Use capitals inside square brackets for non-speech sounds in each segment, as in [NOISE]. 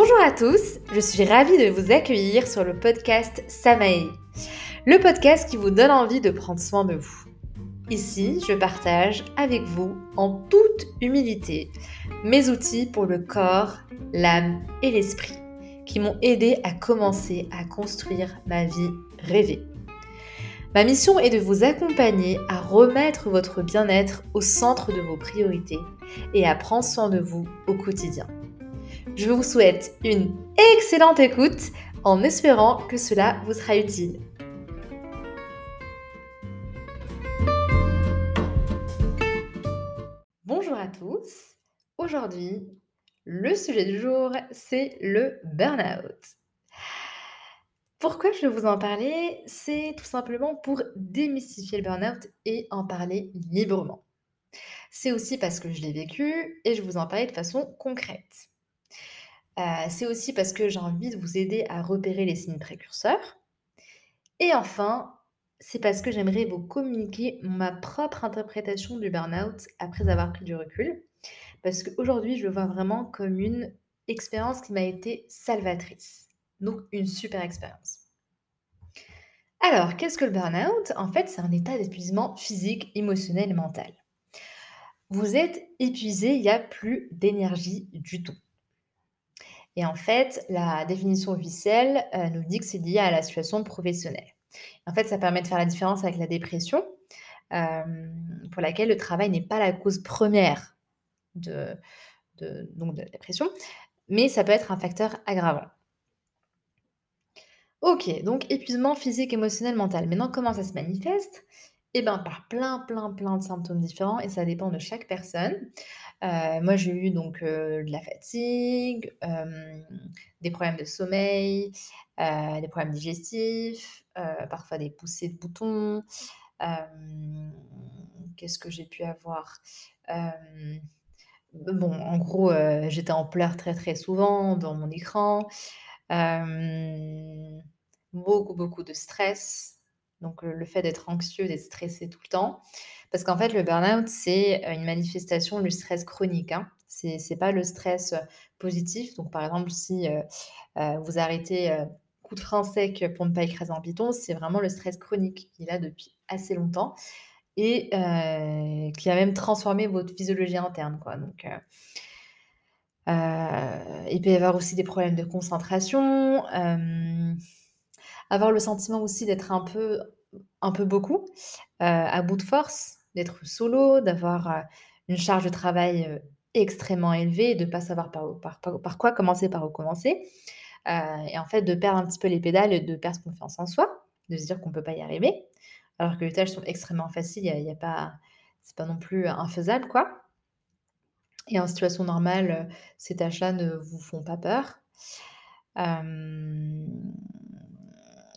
Bonjour à tous, je suis ravie de vous accueillir sur le podcast Samae, le podcast qui vous donne envie de prendre soin de vous. Ici, je partage avec vous, en toute humilité, mes outils pour le corps, l'âme et l'esprit, qui m'ont aidé à commencer à construire ma vie rêvée. Ma mission est de vous accompagner à remettre votre bien-être au centre de vos priorités et à prendre soin de vous au quotidien. Je vous souhaite une excellente écoute en espérant que cela vous sera utile. Bonjour à tous. Aujourd'hui, le sujet du jour, c'est le burn-out. Pourquoi je vais vous en parler? C'est tout simplement pour démystifier le burn-out et en parler librement. C'est aussi parce que je l'ai vécu et je vous en parler de façon concrète. Euh, c'est aussi parce que j'ai envie de vous aider à repérer les signes précurseurs. Et enfin, c'est parce que j'aimerais vous communiquer ma propre interprétation du burn-out après avoir pris du recul. Parce qu'aujourd'hui, je le vois vraiment comme une expérience qui m'a été salvatrice. Donc, une super expérience. Alors, qu'est-ce que le burn-out? En fait, c'est un état d'épuisement physique, émotionnel et mental. Vous êtes épuisé, il n'y a plus d'énergie du tout. Et en fait, la définition officielle euh, nous dit que c'est lié à la situation professionnelle. En fait, ça permet de faire la différence avec la dépression, euh, pour laquelle le travail n'est pas la cause première de, donc de la dépression, mais ça peut être un facteur aggravant. Ok, donc épuisement physique, émotionnel, mental. Maintenant, comment ça se manifeste? Eh bien, par plein, plein, plein de symptômes différents et ça dépend de chaque personne. Euh, moi, j'ai eu donc euh, de la fatigue, des problèmes de sommeil, euh, des problèmes digestifs, parfois des poussées de boutons. Qu'est-ce que j'ai pu avoir? Bon, en gros, j'étais en pleurs très très souvent dans mon écran beaucoup, beaucoup de stress. Donc, le fait d'être anxieux, d'être stressé tout le temps. Parce qu'en fait, le burn-out, c'est une manifestation du stress chronique. Hein. Ce n'est pas le stress positif. Donc, par exemple, si vous arrêtez coup de frein sec pour ne pas écraser en piton, c'est vraiment le stress chronique qui est là depuis assez longtemps et qui a même transformé votre physiologie interne. Quoi. Donc, il peut y avoir aussi des problèmes de concentration, avoir le sentiment aussi d'être un peu, un peu beaucoup, à bout de force, d'être solo, d'avoir une charge de travail extrêmement élevée, de ne pas savoir par, quoi commencer, par où commencer. et en fait, de perdre un petit peu les pédales et de perdre confiance en soi, de se dire qu'on ne peut pas y arriver, alors que les tâches sont extrêmement faciles, il y a, pas, c'est pas non plus infaisable, quoi. Et en situation normale, ces tâches-là ne vous font pas peur.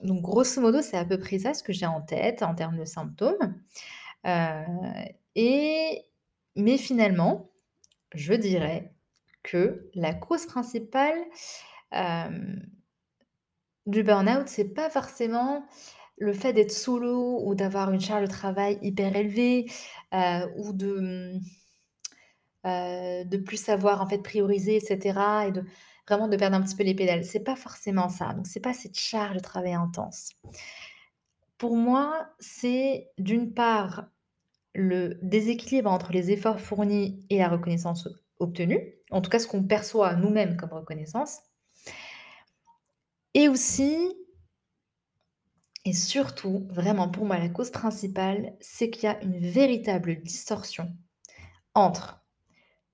Donc grosso modo, c'est à peu près ça ce que j'ai en tête en termes de symptômes. et mais finalement, je dirais que la cause principale, du burn-out, c'est pas forcément le fait d'être solo ou d'avoir une charge de travail hyper élevée, ou de, euh, de plus savoir en fait prioriser, etc. vraiment de perdre un petit peu les pédales. C'est pas forcément ça. Donc c'est pas cette charge de travail intense. Pour moi, c'est d'une part le déséquilibre entre les efforts fournis et la reconnaissance obtenue, en tout cas ce qu'on perçoit nous-mêmes comme reconnaissance, et aussi, et surtout, vraiment pour moi, la cause principale, c'est qu'il y a une véritable distorsion entre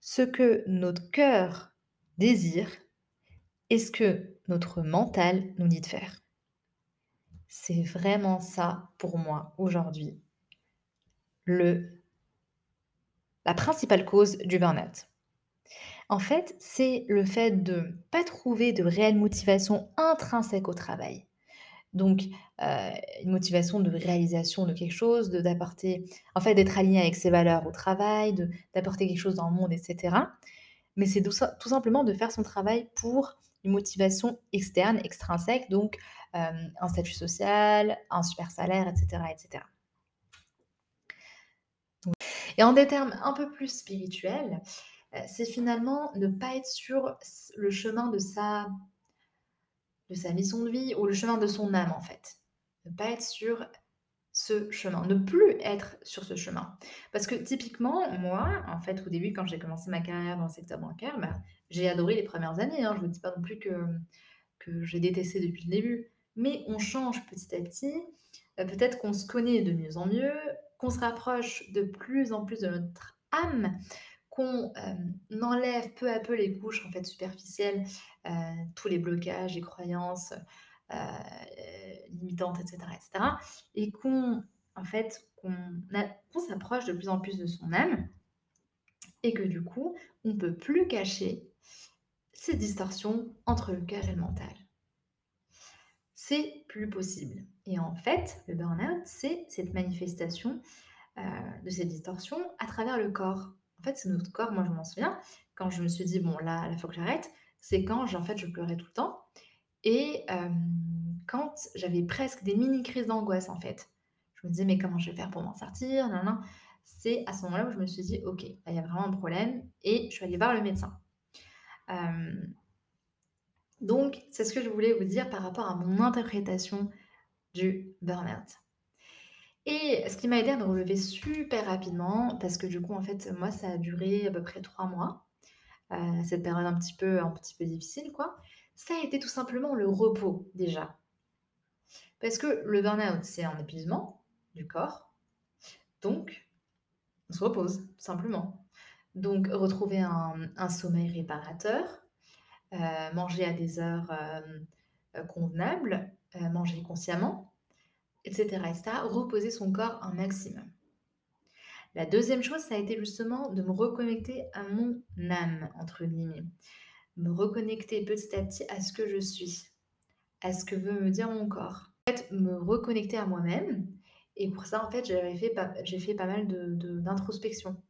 ce que notre cœur désire et ce que notre mental nous dit de faire. C'est vraiment ça pour moi aujourd'hui le la principale cause du burn-out. En fait, c'est le fait de ne pas trouver de réelle motivation intrinsèque au travail. Donc, euh, une motivation de réalisation de quelque chose, de d'apporter en fait, d'être aligné avec ses valeurs au travail, d'apporter quelque chose dans le monde etc. Mais c'est tout simplement de faire son travail pour une motivation externe, extrinsèque, donc euh, un statut social, un super salaire etc. Et en des termes un peu plus spirituels, Heu, c'est finalement ne pas être sur le chemin de sa de sa mission de vie ou le chemin de son âme, en fait. Ne pas être sur ce chemin, ne plus être sur ce chemin. Parce que typiquement, moi, en fait, au début, quand j'ai commencé ma carrière dans le secteur bancaire, bah, j'ai adoré les premières années, hein. Je vous dis pas non plus que que j'ai détesté depuis le début. Mais on change petit à petit, heu, peut-être qu'on se connaît de mieux en mieux, qu'on se rapproche de plus en plus de notre âme, qu'on, hem, enlève peu à peu les couches, en fait, superficielles, heu, tous les blocages, les croyances, limitantes et cetera et qu'on fait, qu'on s'approche de plus en plus de son âme et que du coup, on peut plus cacher ces distorsions entre le cœur et le mental. C'est plus possible et en fait, le burn-out, c'est cette manifestation, heu, de ces distorsions à travers le corps. En fait, c'est notre corps, moi je m'en souviens, quand je me suis dit: «Bon là, il faut que j'arrête», c'est quand en fait, je pleurais tout le temps et quand j'avais presque des mini crises d'angoisse, en fait. Je me disais: «Mais comment je vais faire pour m'en sortir? Nin nin». C'est à ce moment-là où je me suis dit: «OK, il y a vraiment un problème» et je suis allée voir le médecin. Donc c'est ce que je voulais vous dire par rapport à mon interprétation du burn-out et ce qui m'a aidé à me relever super rapidement parce que du coup, en fait, moi, ça a duré à peu près 3 mois, heu, cette période un petit peu un petit peu difficile, quoi. Ça a été tout simplement le repos, déjà. Parce que le burn-out, c'est un épuisement du corps, donc on se repose, tout simplement. Donc retrouver un sommeil réparateur, heu, manger à des heures, heu, convenables, heu, manger consciemment et cetera et cetera, reposer son corps un maximum. La 2e chose, ça a été justement de me reconnecter à «mon âme» entre guillemets. Me reconnecter petit à petit à ce que je suis, à ce que veut me dire mon corps. En fait, me reconnecter à moi-même et pour ça, en fait, j'ai fait pas mal de de d'introspection,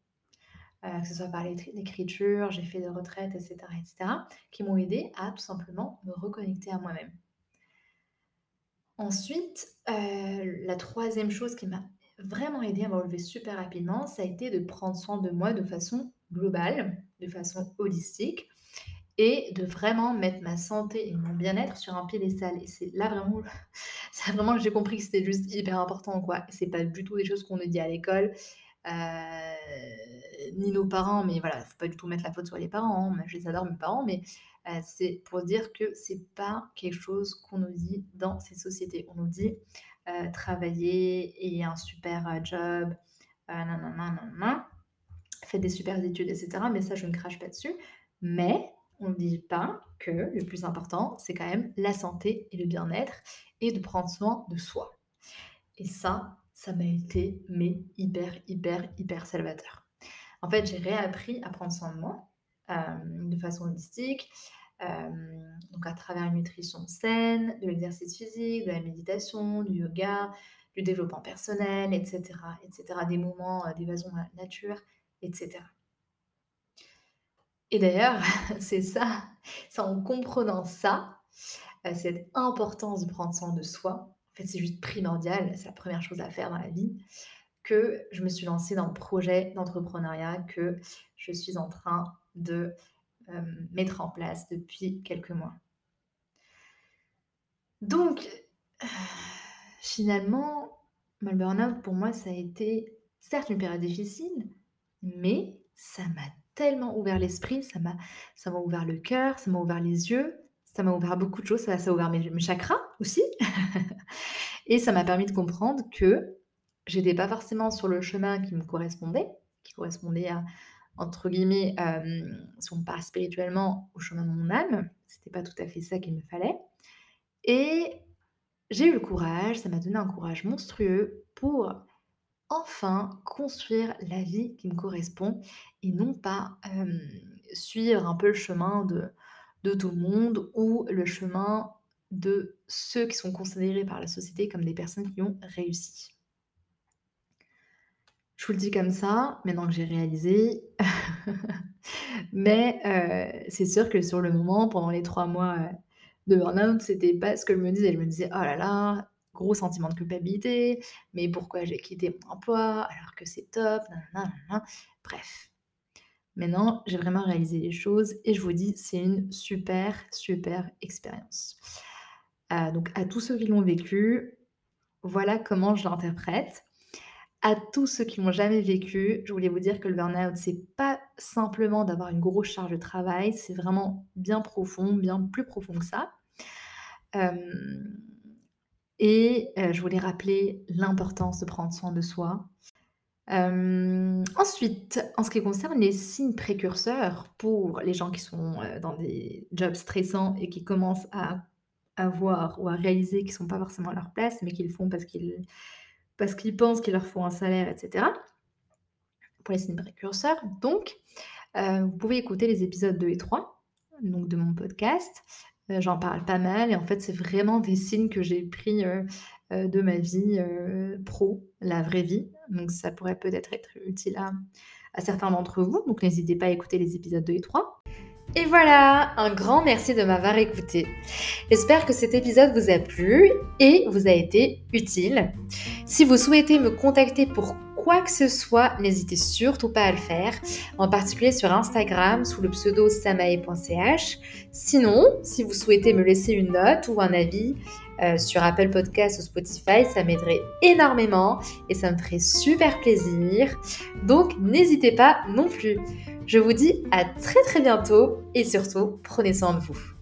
heu, que ce soit par l'écriture, j'ai fait des retraites et cetera et cetera, qui m'ont aidée à tout simplement me reconnecter à moi-même. Ensuite, heu, la 3e chose qui m'a vraiment aidée à me relever super rapidement, ça a été de prendre soin de moi de façon globale, de façon holistique et de vraiment mettre ma santé et mon bien-être sur un piédestal et c'est là vraiment [LAUGHS] là vraiment que j'ai compris que c'était juste hyper important, quoi. C'est pas du tout des choses qu'on nous dit à l'école, heu, ni nos parents, mais voilà, faut pas du tout mettre la faute sur les parents, hein. Je les adore mes parents, mais heu, c'est pour dire que c'est pas quelque chose qu'on nous dit dans ces sociétés. On nous dit, heu: «Travaillez, ayez un super, heu, job, nin nin, faites des supers études et cetera», mais ça, je ne crache pas dessus. Mais on dit pas que le plus important, c'est quand même la santé et le bien-être et de prendre soin de soi et ça, ça m'a été, mais hyper, hyper, hyper salvateur. En fait, j'ai réappris à prendre soin de moi, hem, de façon holistique, hem, donc à travers une nutrition saine, de l'exercice physique, de la méditation, du yoga, du développement personnel et cetera et cetera, des moments, heu, d'évasion dans la nature et cetera. Et d'ailleurs, [LAUGHS] c'est ça, c'est en comprenant ça, heu, cette importance de prendre soin de soi, en fait, c'est juste primordial, c'est la 1re chose à faire dans la vie, que je me suis lancée dans le projet d'entrepreneuriat que je suis en train de, hem, mettre en place depuis quelques mois. Donc [SIGHS] finalement, le pour moi, ça a été certes une période difficile, mais ça m'a tellement ouvert l'esprit, ça m'a ça m'a ouvert le cœur, ça m'a ouvert les yeux, ça m'a ouvert beaucoup de choses, ça ça a ouvert mes chakras aussi [LAUGHS] et ça m'a permis de comprendre que j'étais pas forcément sur le chemin qui me correspondait, qui correspondait à entre guillemets, hem, si on part spirituellement, «au chemin de mon âme». C'était pas tout à fait ça qu'il me fallait et j'ai eu le courage, ça m'a donné un courage monstrueux pour enfin construire la vie qui me correspond et non pas, suivre un peu le chemin de tout le monde ou le chemin de ceux qui sont considérés par la société comme des personnes qui ont réussi. Je vous le dis comme ça, maintenant que j'ai réalisé, [LAUGHS] mais c'est sûr que sur le moment, pendant les 3 mois, de burn-out, c'était pas ce que je me disais. Je me disais: «Oh là là, gros sentiment de culpabilité, mais pourquoi j'ai quitté mon emploi alors que c'est top, nin nin nin nin nin». Bref. Maintenant, j'ai vraiment réalisé les choses et je vous dis, c'est une super, super expérience. Euh, donc à tous ceux qui l'ont vécu, voilà comment je l'interprète. À tous ceux qui l'ont jamais vécu, je voulais vous dire que le burn-out, c'est pas simplement d'avoir une grosse charge de travail, c'est vraiment bien profond, bien plus profond que ça. Et euh, je voulais rappeler l'importance de prendre soin de soi. ensuite, en ce qui concerne les signes précurseurs pour les gens qui sont euh, dans des jobs stressants et qui commencent à à voir ou à réaliser qu'ils sont pas forcément à leur place, mais qu'ils font parce qu'ils parce qu'ils pensent qu'il leur faut un salaire, etc. Pour les signes précurseurs. Donc, euh, vous pouvez écouter les épisodes 2 et 3 donc de mon podcast. Euh, j'en parle pas mal et en fait, c'est vraiment des signes que j'ai pris euh, de ma vie pro, la vraie vie. Donc, ça pourrait peut-être être utile à, à certains d'entre vous. Donc, n'hésitez pas à écouter les épisodes 2 et 3. Et voilà, un grand merci de m'avoir écouté. J'espère que cet épisode vous a plu et vous a été utile. Si vous souhaitez me contacter pour quoi que ce soit, n'hésitez surtout pas à le faire, en particulier sur Instagram sous le pseudo samae.ch. Sinon, si vous souhaitez me laisser une note ou un avis euh, sur Apple Podcast ou Spotify, ça m'aiderait énormément et ça me ferait super plaisir. Donc n'hésitez pas non plus. Je vous dis à très très bientôt et surtout prenez soin de vous.